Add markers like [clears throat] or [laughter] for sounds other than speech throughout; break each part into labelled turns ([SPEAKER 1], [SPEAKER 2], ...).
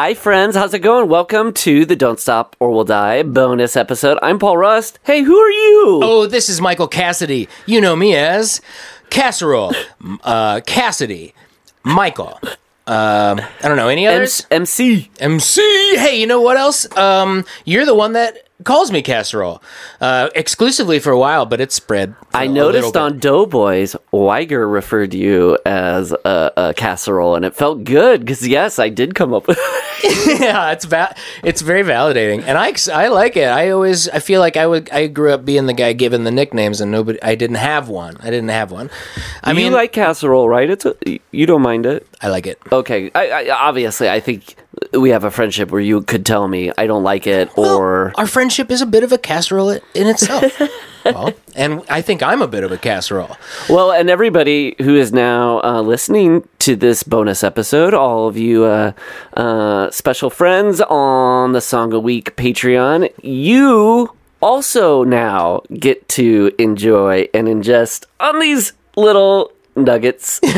[SPEAKER 1] Hi, friends. How's it going? Welcome to the Don't Stop or We'll Die bonus episode. I'm Paul Rust. Hey, who are you?
[SPEAKER 2] Oh, this is Michael Cassidy. You know me as Casserole, uh, Cassidy, Michael. Um, I don't know any others.
[SPEAKER 1] M- MC.
[SPEAKER 2] MC. Hey, you know what else? Um, you're the one that calls me Casserole, uh, exclusively for a while, but it's spread.
[SPEAKER 1] I noticed on. Doughboys, Wiger referred to you as a, a casserole, and it felt good because, yes, I did come up with [laughs]
[SPEAKER 2] yeah, it's va- it's very validating, and I I like it. I always I feel like I would I grew up being the guy given the nicknames, and nobody I didn't have one. I didn't have one. I
[SPEAKER 1] I mean, you like casserole, right? It's a, you don't mind it.
[SPEAKER 2] I like it.
[SPEAKER 1] Okay. I, I, obviously, I think we have a friendship where you could tell me I don't like it, or
[SPEAKER 2] Our friendship is a bit of a casserole in itself. [laughs] Well, and I think I'm a bit of a casserole.
[SPEAKER 1] Well, and everybody who is now uh, listening to this bonus episode, all of you uh, uh, special friends on the Song a Week Patreon, you also now get to enjoy and ingest on these little nuggets. [laughs]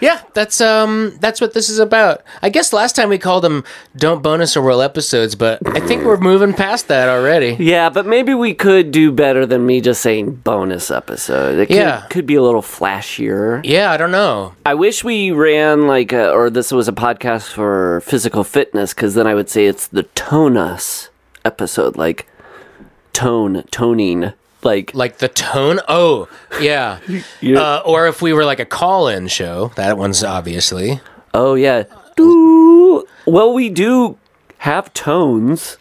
[SPEAKER 2] Yeah, that's um that's what this is about. I guess last time we called them don't bonus or roll episodes, but I think we're moving past that already.
[SPEAKER 1] yeah, but maybe we could do better than me just saying bonus episode. It could,
[SPEAKER 2] Yeah.
[SPEAKER 1] could be a little flashier.
[SPEAKER 2] Yeah, I don't know.
[SPEAKER 1] I wish we ran like, a, or this was a podcast for physical fitness, because then I would say it's the tonus episode, like tone, toning, like
[SPEAKER 2] Like the tone. Oh, yeah. [laughs] Uh, or if we were like a call-in show, that one's obviously.
[SPEAKER 1] oh yeah, Doo. well we do have tones,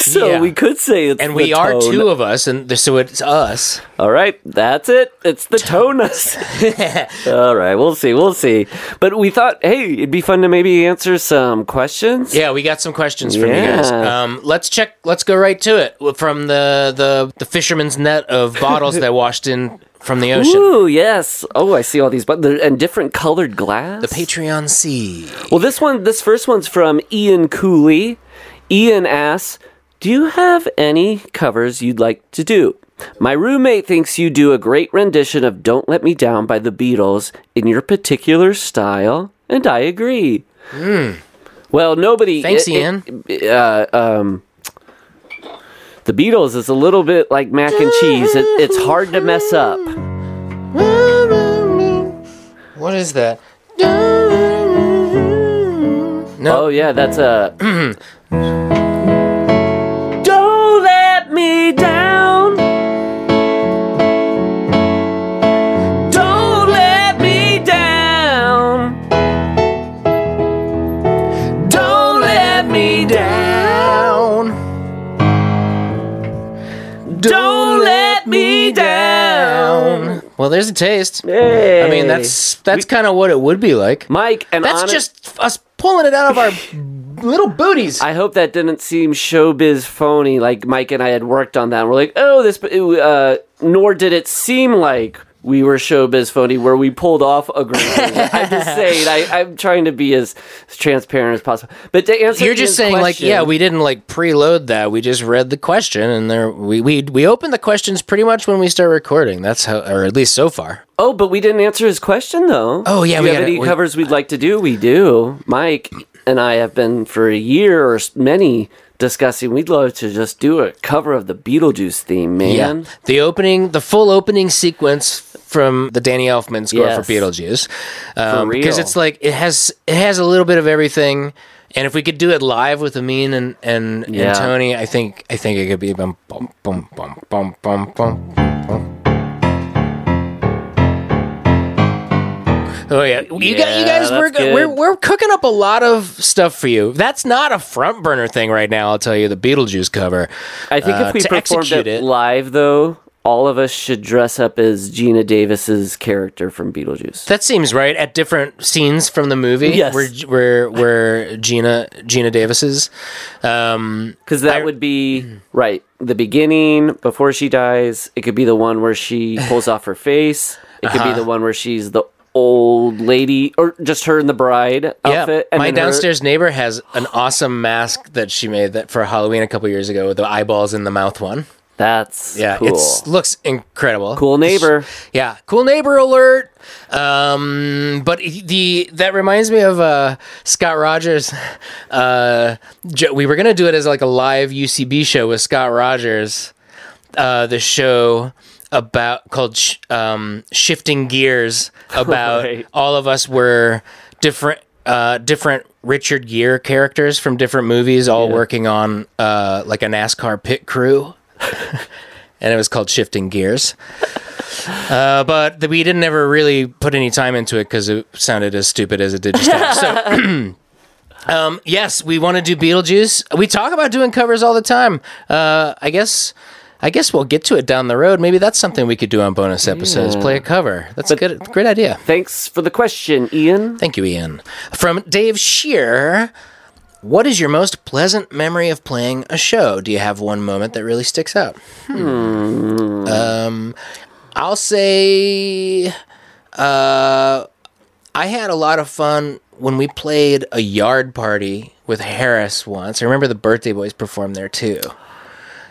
[SPEAKER 1] [laughs] so
[SPEAKER 2] Yeah.
[SPEAKER 1] we could say it's
[SPEAKER 2] And we are
[SPEAKER 1] tone.
[SPEAKER 2] two of us, and so it's us.
[SPEAKER 1] All right, that's it. It's the tonus. [laughs] All right, we'll see, we'll see. But we thought, hey, it'd be fun to maybe answer some questions.
[SPEAKER 2] Yeah, we got some questions from you guys. Um, let's check. Let's go right to it. From the the the fisherman's net of bottles that washed in from the ocean.
[SPEAKER 1] Ooh, yes. Oh, I see all these, but and different colored glass.
[SPEAKER 2] The Patreon Sea.
[SPEAKER 1] Well, this one, this first one's from Ian Cooley. Ian asks, "Do you have any covers you'd like to do?" My roommate thinks you do a great rendition of "Don't Let Me Down" by the Beatles in your particular style, and I agree. Well, nobody.
[SPEAKER 2] Hmm. Thanks,
[SPEAKER 1] it-
[SPEAKER 2] Ian.
[SPEAKER 1] it- uh, um, the Beatles is a little bit like mac and cheese. It, it's hard to mess up.
[SPEAKER 2] What is that? No.
[SPEAKER 1] Oh yeah, that's a. [clears throat]
[SPEAKER 2] Well, there's a taste.
[SPEAKER 1] Hey.
[SPEAKER 2] I mean, that's that's kind of what it would be like.
[SPEAKER 1] Mike and
[SPEAKER 2] That's
[SPEAKER 1] hone-
[SPEAKER 2] just us pulling it out of our little booties.
[SPEAKER 1] I hope that didn't seem showbiz phony. Like Mike and I had worked on that. We're like, oh, this. Uh, nor did it seem like we were showbiz phony, where we pulled off a great. I'm just [laughs] saying. I, I'm trying to be as, as transparent as possible. But to answer,
[SPEAKER 2] You're just
[SPEAKER 1] Ian's
[SPEAKER 2] saying, like, yeah, we didn't like preload that. We just read the question, and there we we we open the questions pretty much when we start recording. That's how, or at least so far.
[SPEAKER 1] Oh, but we didn't answer his question though.
[SPEAKER 2] Oh, yeah,
[SPEAKER 1] Do
[SPEAKER 2] we
[SPEAKER 1] have
[SPEAKER 2] gotta-
[SPEAKER 1] any
[SPEAKER 2] we-
[SPEAKER 1] covers we'd like to do? We do. Mike and I have been for a year or many discussing. We'd love to just do a cover of the Beetlejuice theme, man. Yeah.
[SPEAKER 2] the opening, the full opening sequence from the Danny Elfman score
[SPEAKER 1] Yes.
[SPEAKER 2] for Beetlejuice, um, because it's like it has it has a little bit of everything. And if we could do it live with Amin and and,
[SPEAKER 1] Yeah.
[SPEAKER 2] and Tony, I think I think it could be bum bum bum bum bum bum bum. bum. Oh yeah, you, got, you guys, we're,
[SPEAKER 1] good.
[SPEAKER 2] we're we're cooking up a lot of stuff for you. That's not a front burner thing right now. I'll tell you, the Beetlejuice cover.
[SPEAKER 1] I think
[SPEAKER 2] uh,
[SPEAKER 1] if we performed it,
[SPEAKER 2] it-
[SPEAKER 1] live, though, all of us should dress up as Geena Davis's character from Beetlejuice.
[SPEAKER 2] That seems right. At different scenes from the movie,
[SPEAKER 1] Yes.
[SPEAKER 2] where where where Geena Geena Davis's, is. Um,
[SPEAKER 1] Because that
[SPEAKER 2] I-
[SPEAKER 1] would be right. The beginning before she dies. It could be the one where she pulls off her face. It could
[SPEAKER 2] Uh-huh.
[SPEAKER 1] be the one where she's the old lady, or just her and the bride
[SPEAKER 2] yeah,
[SPEAKER 1] outfit. and
[SPEAKER 2] my
[SPEAKER 1] then her-
[SPEAKER 2] downstairs neighbor has an awesome mask that she made that for Halloween a couple years ago with the eyeballs in the mouth one.
[SPEAKER 1] That's
[SPEAKER 2] Yeah,
[SPEAKER 1] cool.
[SPEAKER 2] it looks incredible.
[SPEAKER 1] cool neighbor.
[SPEAKER 2] Yeah, cool neighbor alert. Um, but the that reminds me of uh, Scott Rogers. Uh, we were gonna do it as like a live UCB show with Scott Rogers. Uh, the show about called sh- um, shifting gears about [laughs]
[SPEAKER 1] Right.
[SPEAKER 2] all of us were different uh, different Richard Gere characters from different movies, all working on uh, like a NASCAR pit crew, [laughs] and it was called Shifting Gears. Uh, but the, we didn't ever really put any time into it because it sounded as stupid as it did just now. [laughs] So. [clears throat] Um, yes, we want to do Beetlejuice. We talk about doing covers all the time. Uh, I guess, I guess we'll get to it down the road. Maybe that's something we could do on bonus episodes. Play a cover. That's a good, great idea.
[SPEAKER 1] Thanks for the question, Ian.
[SPEAKER 2] Thank you, Ian. From Dave Shear. What is your most pleasant memory of playing a show? Do you have one moment that really sticks out? Hmm. Um, I'll say uh, I had a lot of fun when we played a yard party with Harris once. I remember the Birthday Boys performed there too.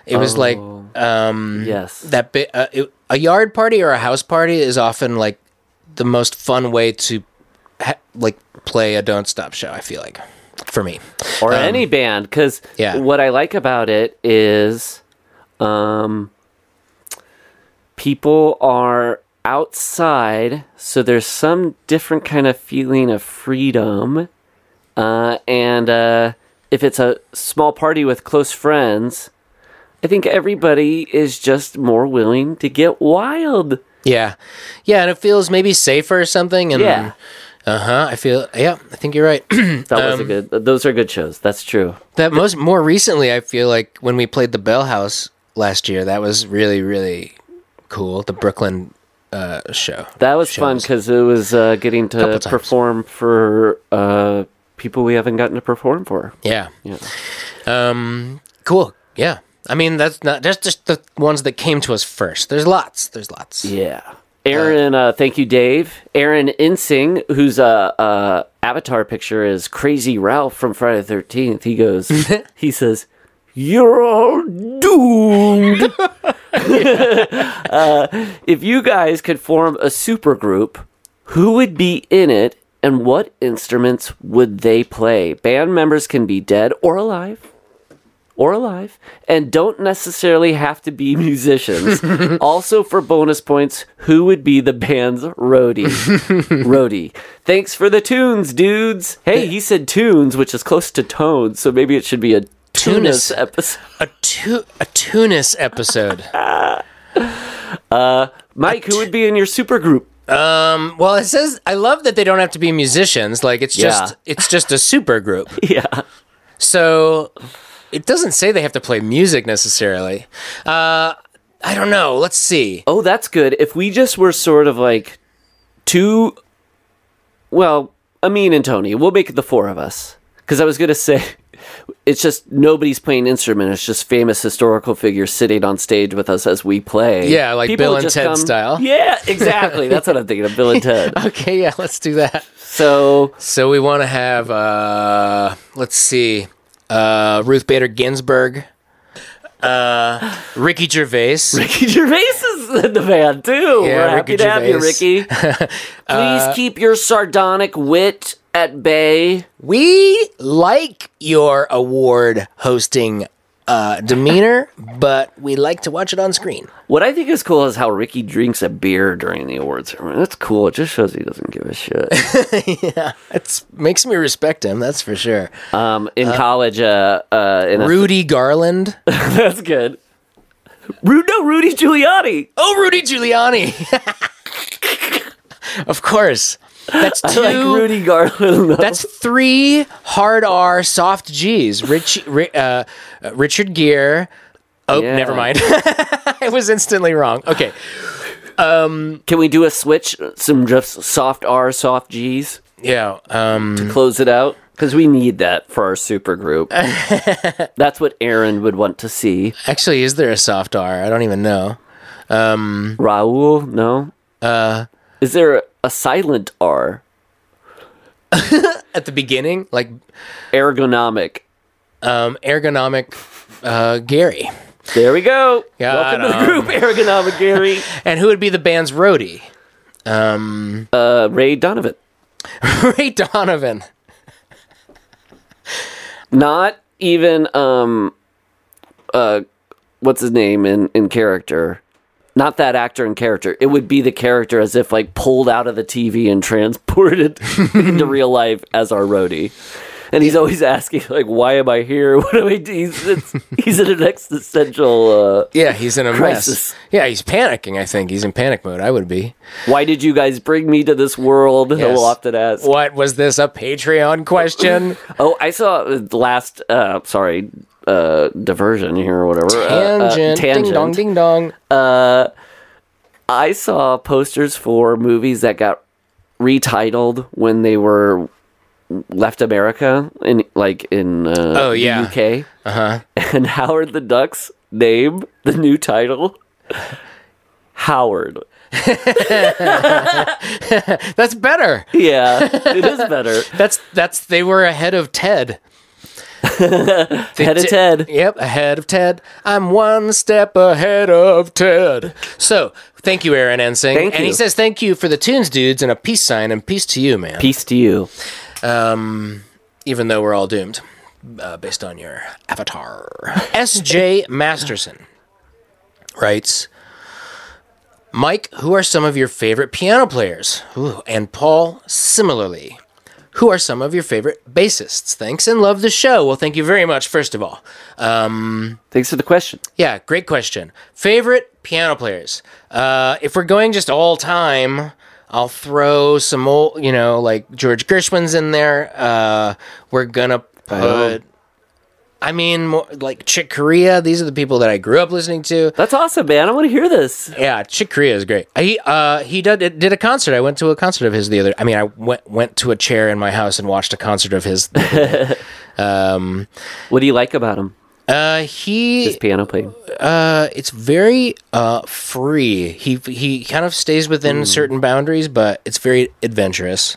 [SPEAKER 2] It was like um,
[SPEAKER 1] Yes.
[SPEAKER 2] that bit. Uh, it, a yard party or a house party is often like the most fun way to ha- like play a don't stop show. I feel like for me.
[SPEAKER 1] or any band because
[SPEAKER 2] Um, yeah.
[SPEAKER 1] what i like about it is um people are outside so there's some different kind of feeling of freedom uh and uh if it's a small party with close friends i think everybody is just more willing to get wild
[SPEAKER 2] Yeah, yeah, and it feels maybe safer or something. And
[SPEAKER 1] Yeah.
[SPEAKER 2] uh huh. I feel yeah. I think you're right. [clears throat]
[SPEAKER 1] that was a
[SPEAKER 2] Um,
[SPEAKER 1] good those are good shows that's true
[SPEAKER 2] that most more recently, I feel like when we played the Bell House last year, that was really really cool. The Brooklyn uh, show.
[SPEAKER 1] That was fun because it was uh, getting to perform for uh, people we haven't gotten to perform for.
[SPEAKER 2] Yeah.
[SPEAKER 1] Yeah.
[SPEAKER 2] Um. Cool. Yeah. I mean, that's not that's just the ones that came to us first. There's lots. There's lots.
[SPEAKER 1] Yeah. Aaron, uh, thank you, Dave. Aaron Insing, whose uh, uh, avatar picture is Crazy Ralph from Friday the Thirteenth. He goes, [laughs] he says, "You're all doomed." [laughs] [laughs] uh, if you guys could form a supergroup, who would be in it, and what instruments would they play? Band members can be dead or alive. Or alive, and don't necessarily have to be [laughs] musicians. [laughs] also, for bonus points, who would be the band's roadie? [laughs] roadie. Thanks for the tunes, dudes. Hey, he said tunes, which is close to tones, so maybe it should be a
[SPEAKER 2] Tunis.
[SPEAKER 1] episode.
[SPEAKER 2] A tu- a Tunis episode.
[SPEAKER 1] Mike, who would be in your supergroup?
[SPEAKER 2] um. Well, it says I love that they don't have to be musicians. Like it's just
[SPEAKER 1] Yeah.
[SPEAKER 2] it's just a super group.
[SPEAKER 1] Yeah.
[SPEAKER 2] So it doesn't say they have to play music necessarily. Uh, I don't know. Let's see.
[SPEAKER 1] Oh, that's good. If we just were sort of like two, well, Amin and Tony, we'll make it the four of us. Because I was going to say, [laughs] it's just nobody's playing instrument. It's just famous historical figures sitting on stage with us as we play.
[SPEAKER 2] Yeah, like Bill and Ted style.
[SPEAKER 1] Yeah, exactly. That's what I'm thinking of, Bill and Ted. [laughs]
[SPEAKER 2] Okay, yeah, let's do that.
[SPEAKER 1] So,
[SPEAKER 2] So we want to have, uh, let's see, uh, Ruth Bader Ginsburg, uh, Ricky Gervais. [laughs]
[SPEAKER 1] Ricky Gervais is in the band too.
[SPEAKER 2] Yeah,
[SPEAKER 1] We're happy
[SPEAKER 2] Ricky
[SPEAKER 1] to have you, Ricky. [laughs] Please keep your sardonic wit at bay.
[SPEAKER 2] We like your award hosting uh, demeanor, but we like to watch it on screen.
[SPEAKER 1] What I think is cool is how Ricky drinks a beer during the awards ceremony. That's cool. It just shows he doesn't give a shit. [laughs]
[SPEAKER 2] Yeah, it makes me respect him, that's for sure.
[SPEAKER 1] Um, in college, uh, uh, in a,
[SPEAKER 2] Rudy Garland. [laughs]
[SPEAKER 1] that's good. Ru- no, Rudy Giuliani.
[SPEAKER 2] Oh, Rudy Giuliani. [laughs] of course. That's [laughs] two.
[SPEAKER 1] Like Rudy Garland. though.
[SPEAKER 2] That's three hard R soft G's. Rich, uh, uh, Richard Gere. Oh,
[SPEAKER 1] Yeah.
[SPEAKER 2] never mind. [laughs] I was instantly wrong. Okay.
[SPEAKER 1] Um, Can we do a switch? Some just soft R, soft G's.
[SPEAKER 2] Yeah. Um, to
[SPEAKER 1] Close it out because we need that for our super group. [laughs] That's what Aaron would want to see.
[SPEAKER 2] actually, is there a soft R? I don't even know.
[SPEAKER 1] Um, Raul, no. Uh, is there a silent R?
[SPEAKER 2] At the beginning, like
[SPEAKER 1] Ergonomic.
[SPEAKER 2] um, ergonomic uh, Gary.
[SPEAKER 1] There we go.
[SPEAKER 2] Got
[SPEAKER 1] Welcome to the group, Ergonomic Gary. [laughs]
[SPEAKER 2] And who would be the band's roadie?
[SPEAKER 1] Um, Uh, Ray Donovan. [laughs]
[SPEAKER 2] Ray Donovan.
[SPEAKER 1] Not even um, uh, what's his name in in character. Not that actor and character. It would be the character as if like pulled out of the TV and [laughs] transported into real life as our roadie. And he's always asking like, "Why am I here? [laughs] What do I do?" He's, he's in an existential. Uh,
[SPEAKER 2] Yeah, he's in a
[SPEAKER 1] Crisis.
[SPEAKER 2] mess. Yeah, he's panicking. I think he's in panic mode. I would be.
[SPEAKER 1] Why did you guys bring me to this world? [laughs]
[SPEAKER 2] Yes.
[SPEAKER 1] He'll often ask.
[SPEAKER 2] What was this? A Patreon question? [laughs]
[SPEAKER 1] Oh, I saw the last. Uh, sorry, uh, diversion here or whatever. Uh, uh,
[SPEAKER 2] Tangent. Ding dong. Ding dong.
[SPEAKER 1] I saw posters for movies that got retitled when they were left America in like in uh,
[SPEAKER 2] Oh, yeah.
[SPEAKER 1] the UK. Uh huh. [laughs] And Howard the Duck's name, the new title, Howard. [laughs]
[SPEAKER 2] That's better.
[SPEAKER 1] Yeah, it is [laughs] better.
[SPEAKER 2] That's that's. They were ahead of Ted.
[SPEAKER 1] ahead of Ted.
[SPEAKER 2] Yep, ahead of Ted. I'm one step ahead of Ted. So, thank you, Aaron Ensing.
[SPEAKER 1] Thank
[SPEAKER 2] and he says, thank you for the tunes, dudes, and a peace sign, and peace to you, man.
[SPEAKER 1] Peace to you.
[SPEAKER 2] Even though we're all doomed, uh, based on your avatar. [laughs] S.J. Masterson writes, Mike, who are some of your favorite piano players? Ooh, and Paul, similarly. Who are some of your favorite bassists? Thanks and love the show. Well, thank you very much, first of all.
[SPEAKER 1] Um, Thanks for the question.
[SPEAKER 2] Yeah, great question. Favorite piano players? Uh, if we're going just all time, I'll throw some old, you know, like George Gershwin's in there. Uh, we're gonna put. I mean, more, like Chick Corea. These are the people that I grew up listening to.
[SPEAKER 1] That's awesome, man. I want to hear this.
[SPEAKER 2] Yeah, Chick Corea is great. He uh he did did a concert. I went to a concert of his the other. I mean, I went went to a chair in my house and watched a concert of his. [laughs]
[SPEAKER 1] What do you like about him?
[SPEAKER 2] Uh, he
[SPEAKER 1] His piano playing.
[SPEAKER 2] Uh, it's very uh free. He he kind of stays within certain boundaries, but it's very adventurous.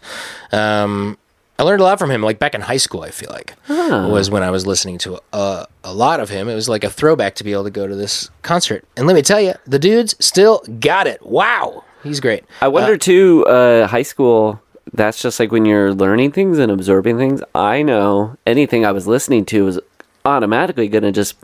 [SPEAKER 2] Um, I learned a lot from him. Like back in high school, I feel like was when I was listening to a a lot of him. It was like a throwback to be able to go to this concert. And let me tell you, the dude's still got it. Wow, he's great.
[SPEAKER 1] I wonder too, uh, high school. That's just like when you're learning things and absorbing things. I know anything I was listening to was automatically going to just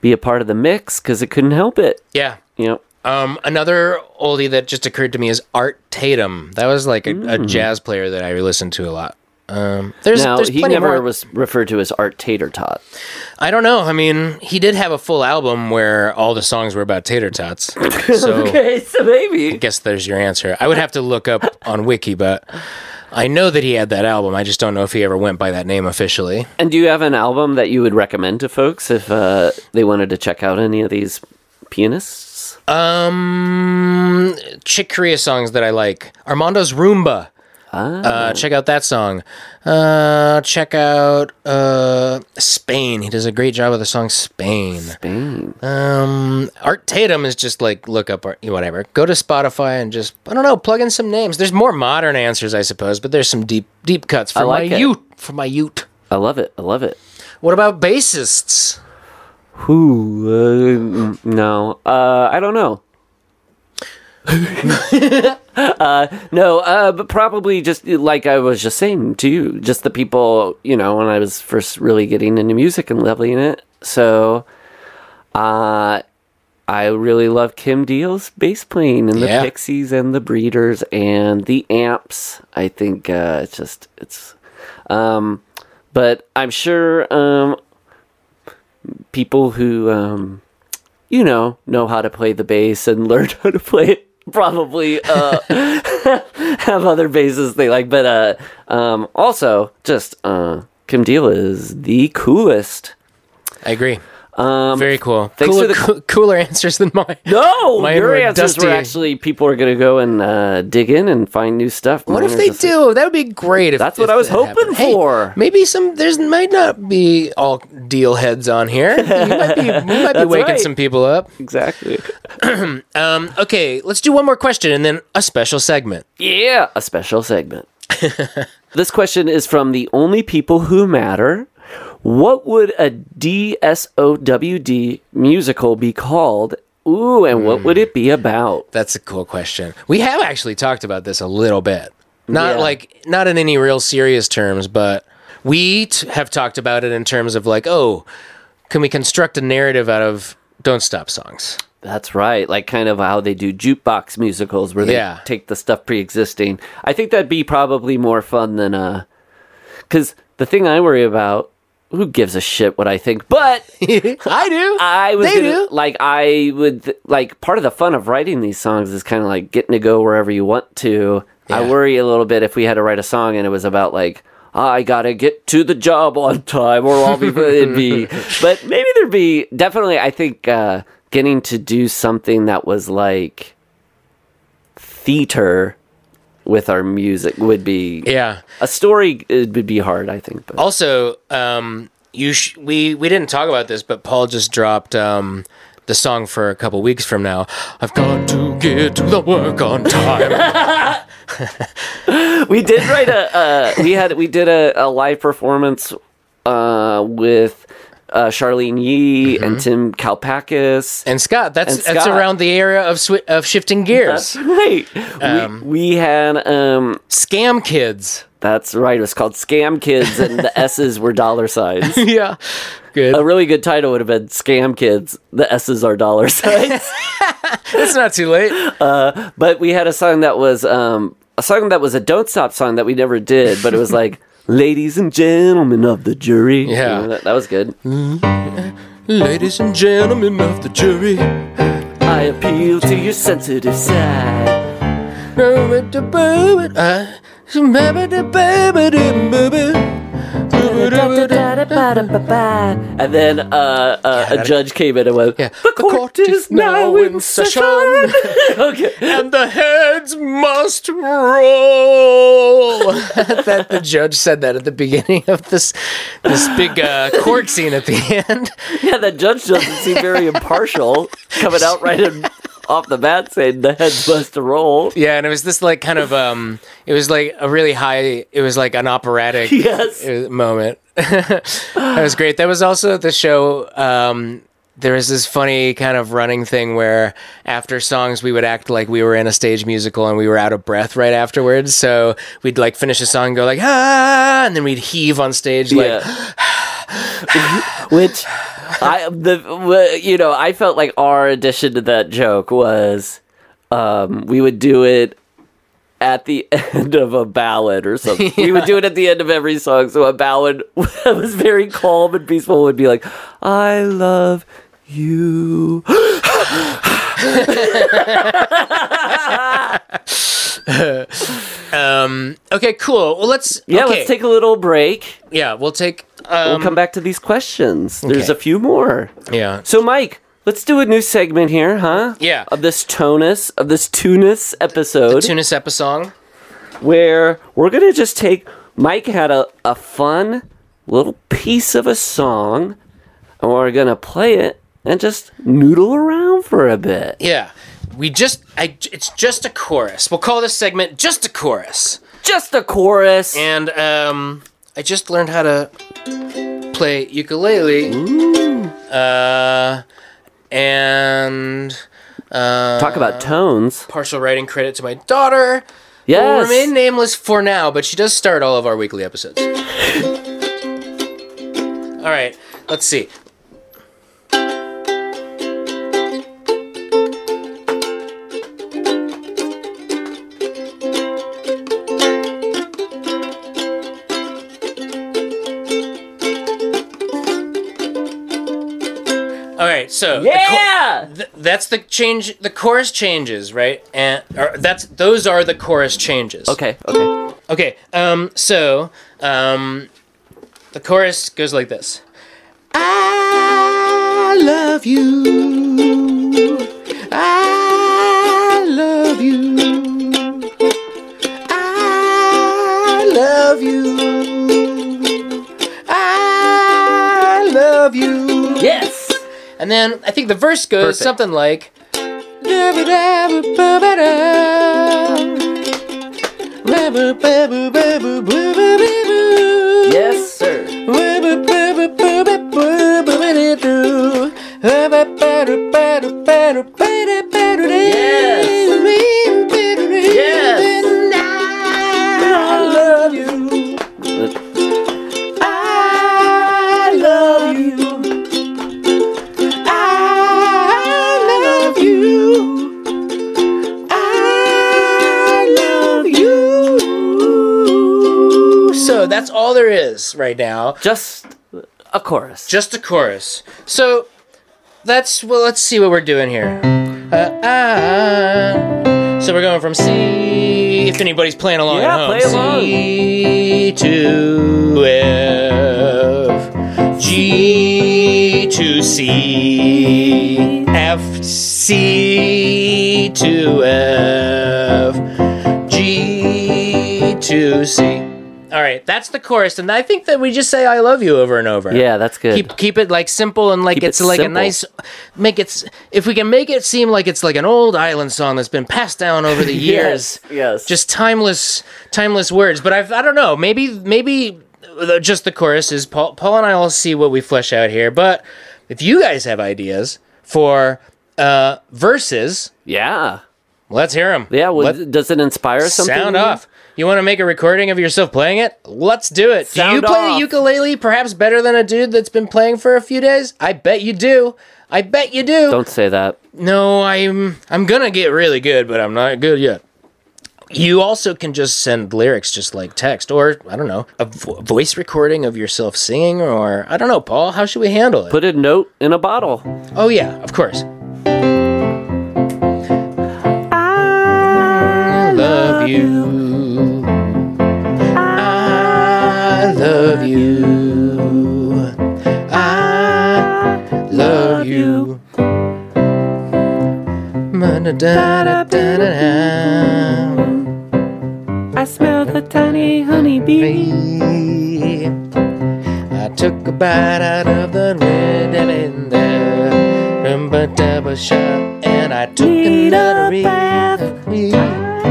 [SPEAKER 1] be a part of the mix because it couldn't help it.
[SPEAKER 2] Yeah.
[SPEAKER 1] You know,
[SPEAKER 2] Um, another oldie that just occurred to me is Art Tatum. That was like a, a jazz player that I listened to a lot. Um, there's
[SPEAKER 1] now
[SPEAKER 2] there's
[SPEAKER 1] he never
[SPEAKER 2] more.
[SPEAKER 1] was referred to as Art Tater Tot.
[SPEAKER 2] I don't know. I mean, he did have a full album where all the songs were about tater tots. [laughs] So
[SPEAKER 1] Okay, so maybe.
[SPEAKER 2] I guess there's your answer. I would have to look up on Wiki, but I know that he had that album. I just don't know if he ever went by that name officially.
[SPEAKER 1] And do you have an album that you would recommend to folks if uh, they wanted to check out any of these pianists?
[SPEAKER 2] Um, Chick Corea songs that I like. Armando's Rhumba.
[SPEAKER 1] Ah.
[SPEAKER 2] Uh, check out that song. Uh, check out uh, Spain. He does a great job with the song Spain.
[SPEAKER 1] Spain.
[SPEAKER 2] Um, Art Tatum is just like look up art, whatever. Go to Spotify and just I don't know, plug in some names. There's more modern answers, I suppose, but there's some deep deep cuts for
[SPEAKER 1] like
[SPEAKER 2] my
[SPEAKER 1] it.
[SPEAKER 2] youth. For my youth.
[SPEAKER 1] I love it. I love it.
[SPEAKER 2] What about bassists?
[SPEAKER 1] Who? Uh, no. Uh, I don't know. [laughs] uh, no, uh, but probably just like I was just saying to you, just the people, you know, when I was first really getting into music and loving it. So, uh, I really love Kim Deal's bass playing and the
[SPEAKER 2] Yeah.
[SPEAKER 1] Pixies and the Breeders and the Amps. I think uh, it's just it's, um, but I'm sure um, people who um, you know know how to play the bass and [laughs] learn how to play it probably uh, [laughs] have other bases they like. But uh, um, also just uh, Kim Deal is the coolest.
[SPEAKER 2] I agree.
[SPEAKER 1] Um,
[SPEAKER 2] Very cool.
[SPEAKER 1] thanks
[SPEAKER 2] cooler,
[SPEAKER 1] for the-
[SPEAKER 2] coo- cooler [laughs] answers than mine.
[SPEAKER 1] no,
[SPEAKER 2] Mine
[SPEAKER 1] your answers
[SPEAKER 2] dusty.
[SPEAKER 1] were actually people are going to go and uh, dig in and find new stuff.
[SPEAKER 2] What
[SPEAKER 1] Mine
[SPEAKER 2] if they do? That would be great. If,
[SPEAKER 1] That's what
[SPEAKER 2] if
[SPEAKER 1] I was hoping
[SPEAKER 2] happened. Hey,
[SPEAKER 1] for.
[SPEAKER 2] maybe some. There's might not be all deal heads on here. You might be, you might be [laughs] waking
[SPEAKER 1] right.
[SPEAKER 2] some people up.
[SPEAKER 1] Exactly. [clears throat]
[SPEAKER 2] Um, okay, let's do one more question and then a special segment.
[SPEAKER 1] Yeah, a special segment. [laughs] this question is from the only people who matter. What would a DSOWD musical be called? Ooh, and what would it be about?
[SPEAKER 2] That's a cool question. We have actually talked about this a little bit. Not
[SPEAKER 1] Yeah.
[SPEAKER 2] like not in any real serious terms, but we t- have talked about it in terms of like, oh, can we construct a narrative out of Don't Stop songs?
[SPEAKER 1] That's right. Like kind of how they do jukebox musicals where they
[SPEAKER 2] Yeah.
[SPEAKER 1] take the stuff pre-existing. I think that'd be probably more fun than uh cuz the thing I worry about who gives a shit what I think? But [laughs]
[SPEAKER 2] I do.
[SPEAKER 1] I was
[SPEAKER 2] They
[SPEAKER 1] gonna,
[SPEAKER 2] do.
[SPEAKER 1] like I would like part of the fun of writing these songs is kind of like getting to go wherever you want to. I worry a little bit if we had to write a song and it was about like I gotta get to the job on time or I'll be [laughs] it'd be. But maybe there'd be definitely. I think uh, getting to do something that was like theater with our music would be
[SPEAKER 2] Yeah.
[SPEAKER 1] a story. It would be hard. I think. But
[SPEAKER 2] Also, um, you sh- we we didn't talk about this, but Paul just dropped um, the song for a couple weeks from now. I've got to get to the work on time. [laughs]
[SPEAKER 1] we did write a uh, we had we did a, a live performance uh, with uh, Charlene Yi and Tim Kalpakis.
[SPEAKER 2] and Scott, that's
[SPEAKER 1] And
[SPEAKER 2] that's around the area of swi- of shifting gears.
[SPEAKER 1] That's right. we, we had um
[SPEAKER 2] Scam kids.
[SPEAKER 1] that's right. It was called Scam Kids, and the [laughs] S's were dollar signs. [laughs]
[SPEAKER 2] yeah. Good.
[SPEAKER 1] A really good title would have been Scam Kids. The S's are dollar [laughs] signs.
[SPEAKER 2] it's not too late.
[SPEAKER 1] Uh, but we had a song that was um a song that was a Don't Stop song that we never did, but it was like. Ladies and gentlemen of the jury. You
[SPEAKER 2] Yeah.
[SPEAKER 1] know, that, that was good.
[SPEAKER 2] Ladies and gentlemen of the jury.
[SPEAKER 1] I appeal to your sensitive side.
[SPEAKER 2] Uh,
[SPEAKER 1] And then uh, uh, a judge came in and went,
[SPEAKER 2] Yeah.
[SPEAKER 1] The court is now in session. [laughs] okay.
[SPEAKER 2] and the heads must roll. [laughs] that the judge said that at the beginning of this this big uh, court scene at the end.
[SPEAKER 1] Yeah, the judge doesn't seem very impartial, coming out right in, off the bat saying the heads must roll.
[SPEAKER 2] Yeah, and it was this like kind of um, it was like a really high. It was like an operatic [laughs]
[SPEAKER 1] Yes.
[SPEAKER 2] moment. [laughs] that was great. That was also the show. Um, there was this funny kind of running thing where after songs we would act like we were in a stage musical and we were out of breath right afterwards. So we'd like finish a song and go like ah, and then we'd heave on stage like
[SPEAKER 1] Yeah. [gasps] [laughs] Which [laughs] I the you know I felt like our addition to that joke was um, we would do it at the [laughs] end of a ballad or something. [laughs] We would do it at the end of every song. So a ballad that was very calm and peaceful would be like, "I love you."
[SPEAKER 2] um, okay, cool. Well, let's
[SPEAKER 1] Yeah,
[SPEAKER 2] okay.
[SPEAKER 1] let's take a little break.
[SPEAKER 2] yeah, we'll take
[SPEAKER 1] We'll
[SPEAKER 2] um,
[SPEAKER 1] come back to these questions. There's a few more.
[SPEAKER 2] yeah.
[SPEAKER 1] So, Mike, let's do a new segment here, huh?
[SPEAKER 2] Yeah.
[SPEAKER 1] Of this tonus, of this Tunis episode,
[SPEAKER 2] Tunis episode.
[SPEAKER 1] where we're gonna just take. Mike had a, a fun little piece of a song, and we're gonna play it and just noodle around for a bit.
[SPEAKER 2] Yeah. We just I it's just a chorus. We'll call this segment just a chorus.
[SPEAKER 1] Just a chorus.
[SPEAKER 2] And um I just learned how to play ukulele. Uh and uh
[SPEAKER 1] Talk about tones.
[SPEAKER 2] partial writing credit to my daughter. Who will
[SPEAKER 1] Yes.
[SPEAKER 2] remain nameless for now, but she does start all of our weekly episodes. [gasps] all right, let's see. All right, so the cho-
[SPEAKER 1] Yeah.
[SPEAKER 2] Th- that's the change. The chorus changes, right? And or that's those are the chorus changes.
[SPEAKER 1] Okay. Okay.
[SPEAKER 2] Okay. Um. So, um, the chorus goes like this. I love you. I love you. I love you. And then I think the verse goes
[SPEAKER 1] Perfect.
[SPEAKER 2] something like.
[SPEAKER 1] Yes, sir.
[SPEAKER 2] I So that's all there is right now.
[SPEAKER 1] Just a chorus.
[SPEAKER 2] Just a chorus. So that's well. Let's see what we're doing here. Uh, uh, so we're going from C. If anybody's playing along
[SPEAKER 1] Yeah,
[SPEAKER 2] at home,
[SPEAKER 1] play along.
[SPEAKER 2] C to F, G to C, F C to F, G to C. All right, that's the chorus, and I think that we just say "I love you" over and over.
[SPEAKER 1] Yeah, that's good.
[SPEAKER 2] Keep keep it like simple and like
[SPEAKER 1] Keep it
[SPEAKER 2] it's like a nice make it if we can make it seem like it's like an old island song that's been passed down over the [laughs] years.
[SPEAKER 1] Yes, yes.
[SPEAKER 2] Just timeless timeless words. But I've, I don't know. Maybe maybe just the chorus is Paul Paul and I will see what we flesh out here. But if you guys have ideas for uh verses,
[SPEAKER 1] yeah.
[SPEAKER 2] let's hear them.
[SPEAKER 1] Yeah, well,
[SPEAKER 2] Let-
[SPEAKER 1] does it inspire something?
[SPEAKER 2] Sound off. You want to make a recording of yourself playing it? Let's do it. do you
[SPEAKER 1] Sound
[SPEAKER 2] play the ukulele perhaps better than a dude that's been playing for a few days? I bet you do. I bet you do.
[SPEAKER 1] Don't say that.
[SPEAKER 2] No, I'm I'm gonna get really good, but I'm not good yet. You also can just send lyrics just like text, or I don't know, a vo- voice recording of yourself singing, or I don't know, Paul. How should we handle it?
[SPEAKER 1] Put a note in a bottle.
[SPEAKER 2] oh yeah, of course.
[SPEAKER 1] I
[SPEAKER 2] love you. You. I love you.
[SPEAKER 1] I smell the tiny honeybee.
[SPEAKER 2] I took a bite out of the red shot, and I took another
[SPEAKER 1] bath.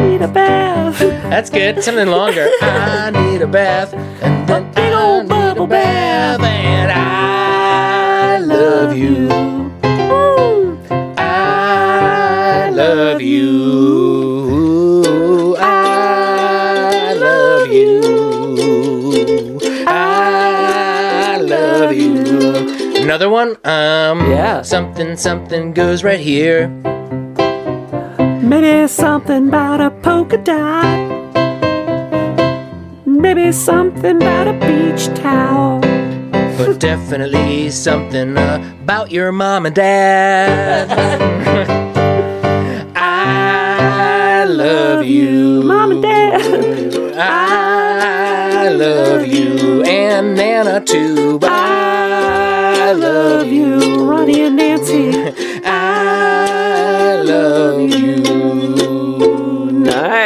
[SPEAKER 1] I need a bath.
[SPEAKER 2] That's good. Something longer. [laughs] I need a bath, and then
[SPEAKER 1] big
[SPEAKER 2] I
[SPEAKER 1] old
[SPEAKER 2] need
[SPEAKER 1] bubble
[SPEAKER 2] a bath, and I love you. I love you. I love you. I love you. Another one. Um.
[SPEAKER 1] Yeah.
[SPEAKER 2] Something. Something goes right here.
[SPEAKER 1] Maybe something about a polka dot. Maybe something about a beach towel.
[SPEAKER 2] but definitely something about your mom and dad. [laughs] I love you,
[SPEAKER 1] Mom and Dad.
[SPEAKER 2] I love you, and Nana too. I love you,
[SPEAKER 1] Ronnie and Nancy.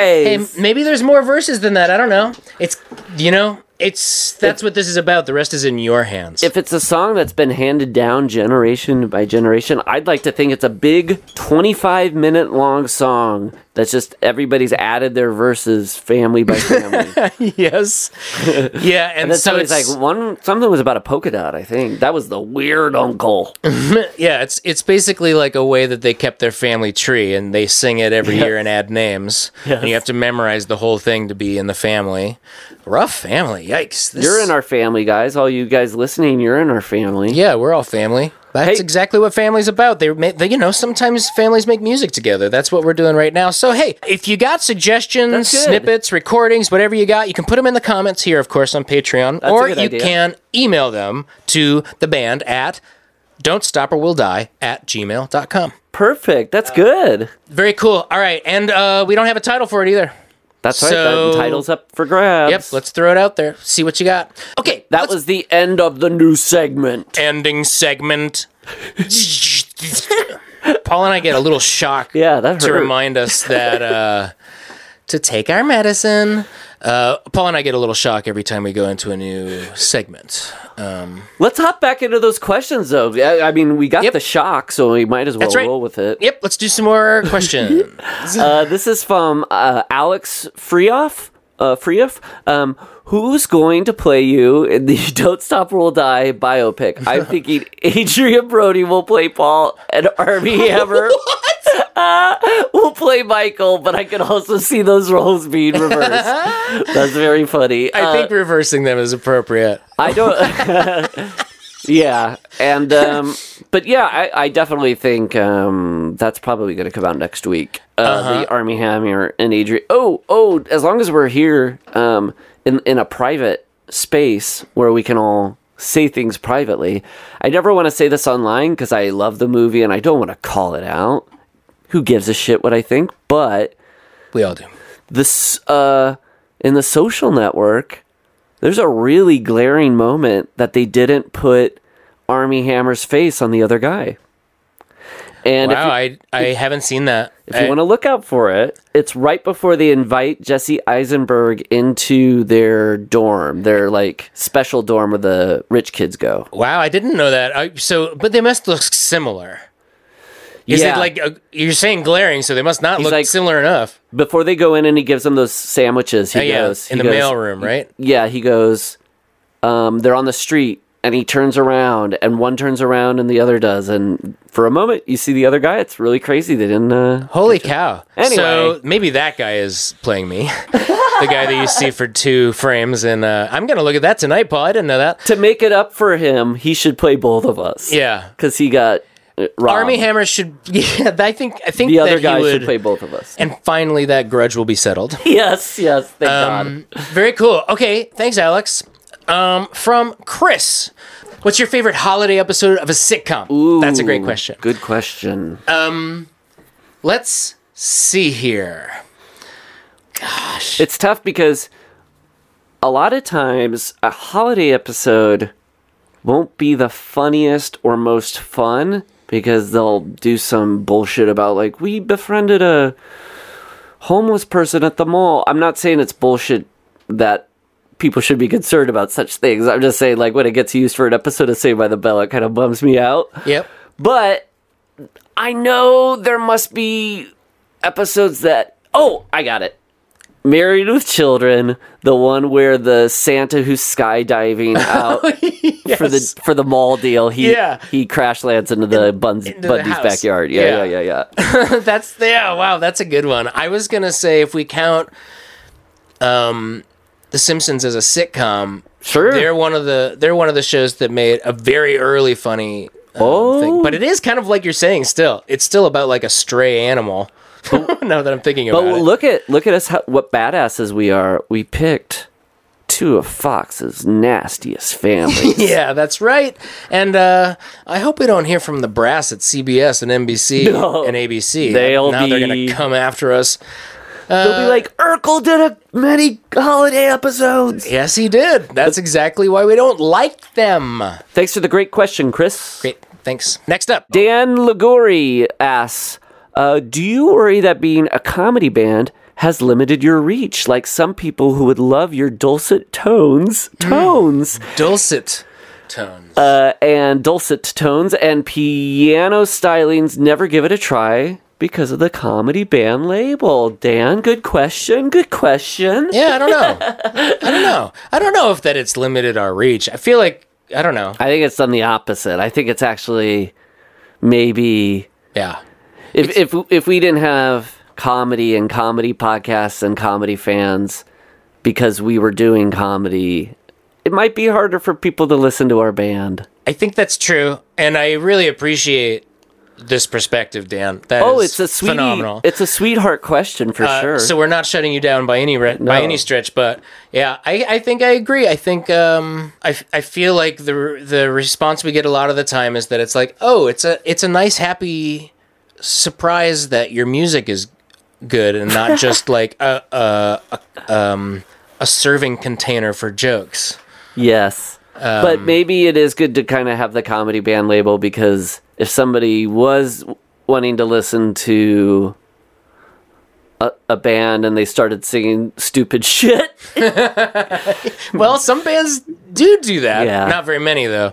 [SPEAKER 2] Hey, maybe there's more verses than that. I don't know. It's you know, it's that's what this is about. The rest is in your hands.
[SPEAKER 1] if it's a song that's been handed down generation by generation, I'd like to think it's a big 25 minute long song that's just everybody's added their verses family by family. [laughs]
[SPEAKER 2] yes. Yeah, [laughs] and,
[SPEAKER 1] And then
[SPEAKER 2] so
[SPEAKER 1] somebody's
[SPEAKER 2] it's
[SPEAKER 1] like one something was about a polka dot, I think. That was the weird uncle. [laughs]
[SPEAKER 2] yeah, it's it's basically like a way that they kept their family tree and they sing it every year and add names. And you have to memorize the whole thing to be in the family. Rough family. Yikes. This-
[SPEAKER 1] You're in our family, guys. All you guys listening, you're in our family.
[SPEAKER 2] Yeah, we're all family. That's
[SPEAKER 1] Hey-
[SPEAKER 2] exactly what family's about. They, they, you know, sometimes families make music together. That's what we're doing right now. So, hey, if you got suggestions, snippets, recordings, whatever you got, you can put them in the comments here, of course, on Patreon,
[SPEAKER 1] a
[SPEAKER 2] or you
[SPEAKER 1] idea.
[SPEAKER 2] can email them to the band at don't stop or we'll die at gmail.com.
[SPEAKER 1] Perfect. That's good.
[SPEAKER 2] Very cool. All right, and uh, we don't have a title for it either.
[SPEAKER 1] That's right.
[SPEAKER 2] So-
[SPEAKER 1] That title's up for grabs.
[SPEAKER 2] Yep, let's throw it out there. See what you got. Okay,
[SPEAKER 1] that was the end of the new segment.
[SPEAKER 2] ending segment. Paul and I get a little shock
[SPEAKER 1] Yeah, that
[SPEAKER 2] to remind us that uh, to take our medicine. Uh, Paul and I get a little shock every time we go into a new segment. Um,
[SPEAKER 1] Let's hop back into those questions, though. I, I mean, we got
[SPEAKER 2] Yep.
[SPEAKER 1] the shock, so we might as well
[SPEAKER 2] right.
[SPEAKER 1] roll with it.
[SPEAKER 2] yep, let's do some more [laughs] questions.
[SPEAKER 1] Uh, this is from uh, Alex Freoff. uh, Freef, um, who's going to play you in the [laughs] Don't Stop Roll Die biopic? I'm [laughs] thinking Adrien Brody will play Paul and Armie Hammer uh, [laughs] will play Michael, but I can also see those roles being reversed. [laughs] That's very funny.
[SPEAKER 2] I
[SPEAKER 1] Uh,
[SPEAKER 2] think reversing them is appropriate.
[SPEAKER 1] I don't. [laughs] yeah, and um, but yeah, I, I definitely think um, that's probably going to come out next week. Uh, The Armie Hammer and Adrien. Oh, oh! As long as we're here um, in in a private space where we can all say things privately, I never want to say this online because I love the movie and I don't want to call it out. Who gives a shit what I think? But
[SPEAKER 2] We all do.
[SPEAKER 1] this uh in the social network there's a really glaring moment that they didn't put armie hammer's face on the other guy and
[SPEAKER 2] wow,
[SPEAKER 1] you,
[SPEAKER 2] I I haven't seen that.
[SPEAKER 1] if you want to look out for it it's right before they invite jesse eisenberg into their dorm their like special dorm where the rich kids go
[SPEAKER 2] wow, I didn't know that. I, so, but they must look similar. Is
[SPEAKER 1] Yeah.
[SPEAKER 2] it like uh, you're saying glaring? So they must not look
[SPEAKER 1] like-
[SPEAKER 2] similar enough.
[SPEAKER 1] before they go in and he gives them those sandwiches he
[SPEAKER 2] Oh, yeah,
[SPEAKER 1] goes
[SPEAKER 2] in
[SPEAKER 1] he
[SPEAKER 2] the
[SPEAKER 1] goes,
[SPEAKER 2] mailroom, right?
[SPEAKER 1] yeah, he goes, um, they're on the street and he turns around and one turns around and the other does. And for a moment, you see the other guy. It's really crazy. They didn't, uh,
[SPEAKER 2] Holy cow!
[SPEAKER 1] Anyway.
[SPEAKER 2] so maybe that guy is playing me, [laughs] the guy that you see for two frames. And uh, I'm gonna look at that tonight, Paul. I didn't know that.
[SPEAKER 1] to make it up for him, he should play both of us.
[SPEAKER 2] Yeah,
[SPEAKER 1] Cause he got uh, robbed.
[SPEAKER 2] Armie Hammer should. [laughs] Yeah, I think. I think
[SPEAKER 1] The other
[SPEAKER 2] he
[SPEAKER 1] guy
[SPEAKER 2] would,
[SPEAKER 1] should play both of us.
[SPEAKER 2] And finally, that grudge will be settled. [laughs]
[SPEAKER 1] yes, yes. Thank
[SPEAKER 2] Um, very cool. Okay, thanks, Alex. Um, from Chris, what's your favorite holiday episode of a sitcom?
[SPEAKER 1] God.
[SPEAKER 2] That's a great question.
[SPEAKER 1] Good question.
[SPEAKER 2] Um, Let's see here.
[SPEAKER 1] Gosh, it's tough because a lot of times a holiday episode won't be the funniest or most fun because they'll do some bullshit about like we befriended a homeless person at the mall. I'm not saying it's bullshit that people should be concerned about such things. I'm just saying like when it gets used for an episode of Saved by the Bell, it kind of bums me out.
[SPEAKER 2] Yep.
[SPEAKER 1] But I know there must be episodes that. Oh, I got it. Married with Children, the one where the Santa who's skydiving [laughs] out for the for the mall deal, he
[SPEAKER 2] Yeah.
[SPEAKER 1] he crash lands into the Bun's,
[SPEAKER 2] into
[SPEAKER 1] Bundy's
[SPEAKER 2] house.
[SPEAKER 1] backyard. Yeah,
[SPEAKER 2] Yeah.
[SPEAKER 1] yeah, yeah, yeah. [laughs]
[SPEAKER 2] that's yeah. Wow, that's a good one. I was gonna say if we count, um, The Simpsons as a sitcom,
[SPEAKER 1] Sure.
[SPEAKER 2] they're one of the they're one of the shows that made a very early funny. um,
[SPEAKER 1] Oh.
[SPEAKER 2] thing. but it is kind of like you're saying. Still, it's still about like a stray animal. [laughs] now that I'm thinking
[SPEAKER 1] But
[SPEAKER 2] about it,
[SPEAKER 1] look at look at us, how, what badasses we are. We picked two of Fox's nastiest families. [laughs]
[SPEAKER 2] Yeah, that's right. And uh, I hope we don't hear from the brass at CBS and NBC [laughs]
[SPEAKER 1] No.
[SPEAKER 2] and ABC.
[SPEAKER 1] They'll
[SPEAKER 2] now they're going to come after us.
[SPEAKER 1] They'll be like, Urkel did a many holiday episodes.
[SPEAKER 2] Yes, he did. That's exactly why we don't like them.
[SPEAKER 1] Thanks for the great question, Chris.
[SPEAKER 2] Great. Thanks. Next up.
[SPEAKER 1] Dan Ligori asks, uh, "Do you worry that being a comedy band has limited your reach? Like some people who would love your dulcet tones, tones,
[SPEAKER 2] Dulcet tones.
[SPEAKER 1] uh, and dulcet tones and piano stylings, never give it a try." Because of the comedy band label. Dan, good question. Good question.
[SPEAKER 2] yeah, I don't know. [laughs] I don't know. I don't know if that it's limited our reach. I feel like I don't know.
[SPEAKER 1] I think it's done the opposite. I think it's actually maybe
[SPEAKER 2] Yeah.
[SPEAKER 1] If if if we didn't have comedy and comedy podcasts and comedy fans because we were doing comedy, it might be harder for people to listen to our band.
[SPEAKER 2] I think that's true, and I really appreciate this perspective, Dan. That
[SPEAKER 1] Oh,
[SPEAKER 2] is
[SPEAKER 1] it's a sweet,
[SPEAKER 2] phenomenal.
[SPEAKER 1] it's a sweetheart question for
[SPEAKER 2] Uh,
[SPEAKER 1] sure.
[SPEAKER 2] So we're not shutting you down by any re- by any stretch, but yeah, I, I think I agree. I think um, I, I feel like the the response we get a lot of the time is that it's like, oh, it's a it's a nice happy surprise that your music is good and not [laughs] just like a a, a um a serving container for jokes.
[SPEAKER 1] yes.
[SPEAKER 2] Um,
[SPEAKER 1] but maybe it is good to kind of have the comedy band label because if somebody was wanting to listen to a, a band and they started singing stupid [laughs] shit, [laughs]
[SPEAKER 2] Well, some bands do do that.
[SPEAKER 1] Yeah.
[SPEAKER 2] Not very many though.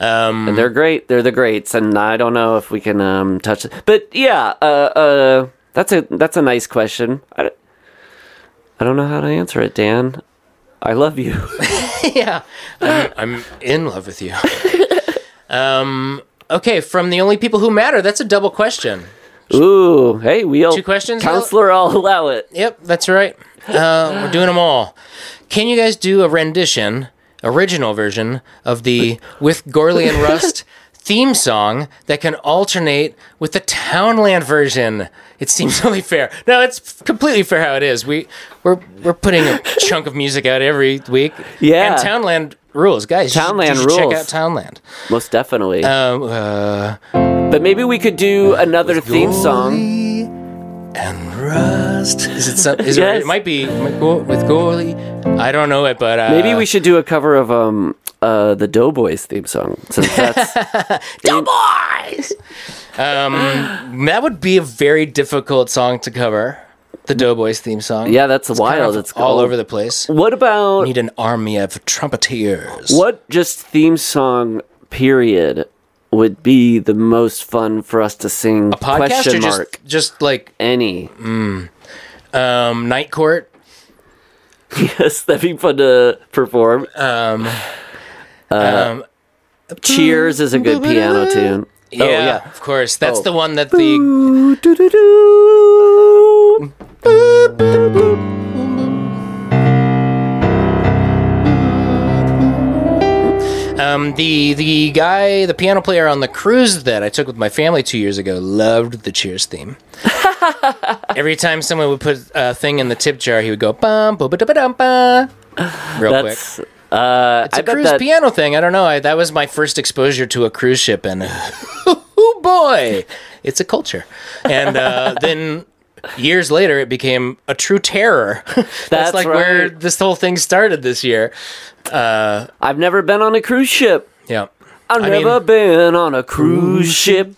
[SPEAKER 2] Um,
[SPEAKER 1] And they're great. They're the greats, and I don't know if we can um, touch it. But yeah, uh, uh, that's a that's a nice question. I, I don't know how to answer it, Dan. I love you. [laughs]
[SPEAKER 2] yeah, I'm, I'm in love with you. um, okay, from the only people who matter. That's a double question.
[SPEAKER 1] Ooh, hey, we'll
[SPEAKER 2] Two questions?
[SPEAKER 1] Counselor, I'll allow it.
[SPEAKER 2] Yep, that's right. Uh, we're doing them all. Can you guys do a rendition, original version of the with Gourley and Rust theme song that can alternate with the Townland version? It seems [laughs] only fair. No, it's completely fair how it is. We we're we're putting a chunk of music out every week.
[SPEAKER 1] Yeah.
[SPEAKER 2] and Townland rules, guys. you should-
[SPEAKER 1] Townland
[SPEAKER 2] you should Check out Townland.
[SPEAKER 1] Most definitely.
[SPEAKER 2] Um, uh,
[SPEAKER 1] but maybe we could do another theme song.
[SPEAKER 2] and Rust. Is it? Some, is
[SPEAKER 1] Yes.
[SPEAKER 2] it, it might be with Gourley. I don't know it, but uh,
[SPEAKER 1] Maybe we should do a cover of um uh the Doughboys theme song since that's [laughs]
[SPEAKER 2] Doughboys. Um, that would be a very difficult song to cover. The Doughboys theme song.
[SPEAKER 1] yeah, that's
[SPEAKER 2] Kind
[SPEAKER 1] wild.
[SPEAKER 2] of
[SPEAKER 1] it's
[SPEAKER 2] all
[SPEAKER 1] called-
[SPEAKER 2] over the place.
[SPEAKER 1] What about
[SPEAKER 2] Need an army of trumpeteers.
[SPEAKER 1] what just theme song period would be the most fun for us to sing?
[SPEAKER 2] A podcast
[SPEAKER 1] question
[SPEAKER 2] or just
[SPEAKER 1] mark.
[SPEAKER 2] just like
[SPEAKER 1] Any.
[SPEAKER 2] um, Night Court? [laughs]
[SPEAKER 1] yes, that'd be fun to perform.
[SPEAKER 2] Um,
[SPEAKER 1] Cheers is a good piano tune.
[SPEAKER 2] yeah,
[SPEAKER 1] Oh, yeah.
[SPEAKER 2] of course. That's
[SPEAKER 1] Oh.
[SPEAKER 2] the one that the Um, the the guy, the piano player on the cruise that I took with my family two years ago, loved the Cheers theme. [laughs] Every time someone would put a thing in the tip jar, he would go bum ba ba da ba dum ba. Real quick.
[SPEAKER 1] Uh,
[SPEAKER 2] It's
[SPEAKER 1] I
[SPEAKER 2] a
[SPEAKER 1] bet
[SPEAKER 2] cruise
[SPEAKER 1] that
[SPEAKER 2] piano thing. I don't know. I, that was my first exposure to a cruise ship, and [laughs] oh boy, it's a culture. And uh, [laughs] then years later, it became a true terror. [laughs] That's,
[SPEAKER 1] That's
[SPEAKER 2] like where this whole thing started this year.
[SPEAKER 1] I've never been on a cruise ship.
[SPEAKER 2] Yeah.
[SPEAKER 1] I've
[SPEAKER 2] I mean-
[SPEAKER 1] never been on a cruise ship.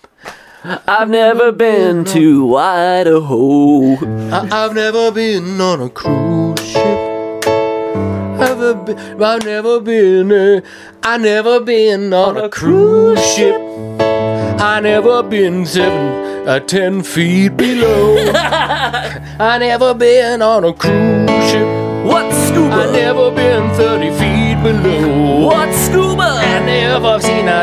[SPEAKER 1] I've never been to Idaho.
[SPEAKER 2] I, I've never been on a cruise ship. Ever been, I've never been. Uh, I never been on a cruise ship. I've never been seven, uh, ten feet below. [laughs] I've never been on a cruise ship.
[SPEAKER 1] What scuba?
[SPEAKER 2] I never been thirty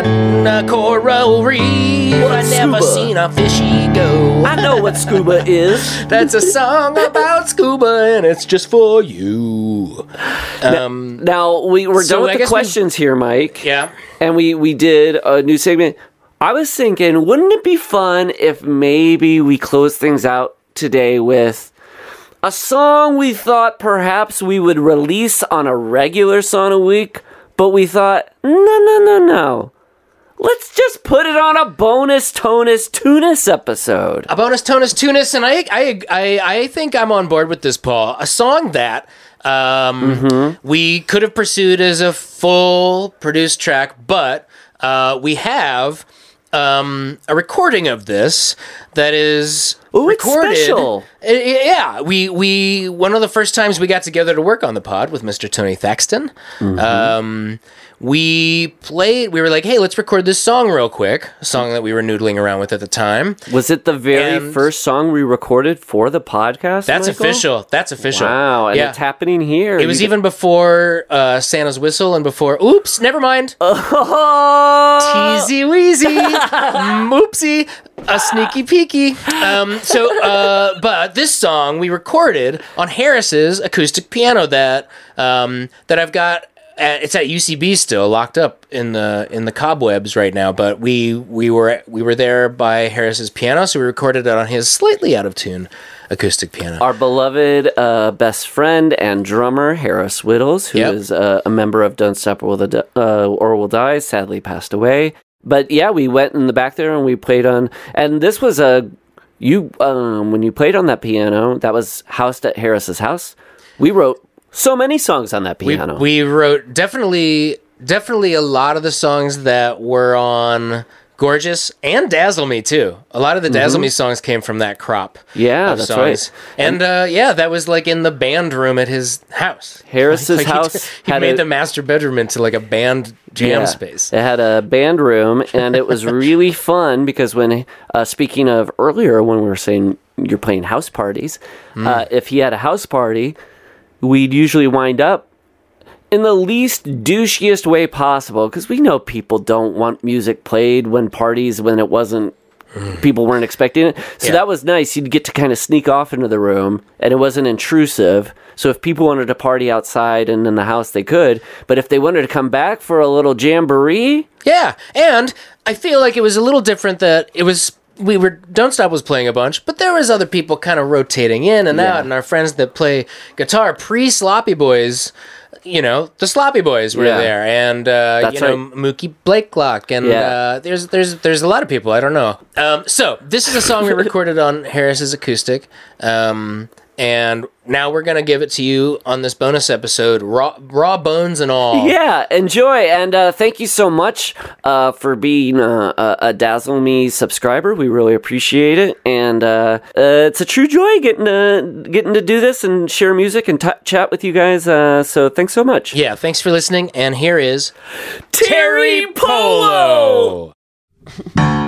[SPEAKER 2] seen a, coral reef. I never
[SPEAKER 1] scuba?
[SPEAKER 2] seen a fishy go.
[SPEAKER 1] I know what scuba [laughs] is.
[SPEAKER 2] That's a song about scuba, and it's just for you. Um,
[SPEAKER 1] Now we we're
[SPEAKER 2] So
[SPEAKER 1] done with the
[SPEAKER 2] guess we-
[SPEAKER 1] questions here, Mike.
[SPEAKER 2] yeah.
[SPEAKER 1] and we we did a new segment. I was thinking, wouldn't it be fun if maybe we close things out today with a song we thought perhaps we would release on a regular song a week, but we thought, no, no, no, no. Let's just put it on a bonus tonus tunis episode.
[SPEAKER 2] A bonus tonus tunis, and I, I, I, I think I'm on board with this, Paul. A song that um, we could have pursued as a full produced track, but uh, we have um, a recording of this that is
[SPEAKER 1] Ooh, it's
[SPEAKER 2] recorded.
[SPEAKER 1] special.
[SPEAKER 2] Yeah, we we one of the first times we got together to work on the pod with Mr. Tony Thaxton. Um, we played. We were like, "Hey, let's record this song real quick." A song that we were noodling around with at the time.
[SPEAKER 1] Was it the very
[SPEAKER 2] And-
[SPEAKER 1] first song we recorded for the podcast?
[SPEAKER 2] That's
[SPEAKER 1] Michael?
[SPEAKER 2] official. That's official.
[SPEAKER 1] Wow, and
[SPEAKER 2] yeah.
[SPEAKER 1] it's happening here.
[SPEAKER 2] It was
[SPEAKER 1] You-
[SPEAKER 2] even before uh, Santa's whistle and before. Oops, never mind.
[SPEAKER 1] Oh, [laughs]
[SPEAKER 2] Teasy weezy, [laughs] oopsie, a sneaky peeky. Um, so, uh, but this song we recorded on Harris's acoustic piano that um, that I've got. It's at UCB still, locked up in the in the cobwebs right now. But we we were we were there by Harris's piano, so we recorded it on his slightly out of tune acoustic piano.
[SPEAKER 1] our beloved uh, best friend and drummer Harris Wittels, who is
[SPEAKER 2] Yep.
[SPEAKER 1] uh, a member of Don't Stop or Will, Di- uh, or Will Die, sadly passed away. But yeah, we went in the back there and we played on, and this was a you um, when you played on that piano. That was housed at Harris's house. We wrote so many songs on that piano.
[SPEAKER 2] we wrote definitely definitely a lot of the songs that were on gorgeous and dazzle me too a lot of the dazzle me songs came from that crop
[SPEAKER 1] Mm-hmm. Yeah,
[SPEAKER 2] of
[SPEAKER 1] that's
[SPEAKER 2] songs.
[SPEAKER 1] right.
[SPEAKER 2] and uh, yeah that was like in the band room at his house [laughs]
[SPEAKER 1] Harris's
[SPEAKER 2] Like, he-
[SPEAKER 1] house [laughs]
[SPEAKER 2] he,
[SPEAKER 1] had
[SPEAKER 2] made
[SPEAKER 1] a-
[SPEAKER 2] the master bedroom into like a band jam
[SPEAKER 1] Yeah.
[SPEAKER 2] space
[SPEAKER 1] It had a band room, and it was really [laughs] fun because when, uh, speaking of earlier, when we were saying you're playing house parties,
[SPEAKER 2] Hmm.
[SPEAKER 1] uh, if he had a house party, we'd usually wind up in the least douchiest way possible because we know people don't want music played when parties when it wasn't mm. people weren't expecting it. So
[SPEAKER 2] Yeah.
[SPEAKER 1] that was nice. You'd get to kind of sneak off into the room and it wasn't intrusive. So if people wanted to party outside and in the house they could. But if they wanted to come back for a little jamboree
[SPEAKER 2] Yeah, and I feel like it was a little different that it was we were Don't Stop was playing a bunch, but there was other people kind of rotating in and
[SPEAKER 1] Yeah.
[SPEAKER 2] out, and our friends that play guitar pre Sloppy Boys. You know, the Sloppy Boys were
[SPEAKER 1] Yeah.
[SPEAKER 2] there, and uh, you know
[SPEAKER 1] right.
[SPEAKER 2] Mookie Blaylock, and
[SPEAKER 1] Yeah.
[SPEAKER 2] uh, there's there's there's a lot of people I don't know. Um, so this is a song we [laughs] recorded on Harris's acoustic, um, and now we're gonna give it to you on this bonus episode, raw raw bones and all. [laughs]
[SPEAKER 1] Yeah, enjoy, and uh, thank you so much uh, for being uh, a, a Dazzle Me subscriber. We really appreciate it, and uh, uh, it's a true joy getting to getting to do this and share music and t- chat with you guys. Uh, so thanks so much.
[SPEAKER 2] Yeah, thanks for listening, and here is
[SPEAKER 1] Terry Polo. [laughs]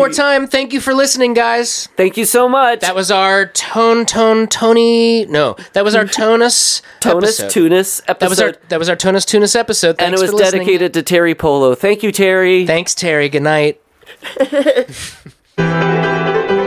[SPEAKER 2] more time. Thank you for listening, guys.
[SPEAKER 1] Thank you so much.
[SPEAKER 2] That was our tone, tone, Tony. No, that was our [laughs] tonus.
[SPEAKER 1] Tonus
[SPEAKER 2] episode.
[SPEAKER 1] Tunis episode,
[SPEAKER 2] That was our that was our tonus tunis episode. Thanks
[SPEAKER 1] and it was
[SPEAKER 2] for
[SPEAKER 1] dedicated to Terry Polo. Thank you, Terry.
[SPEAKER 2] Thanks, Terry. Good night. [laughs]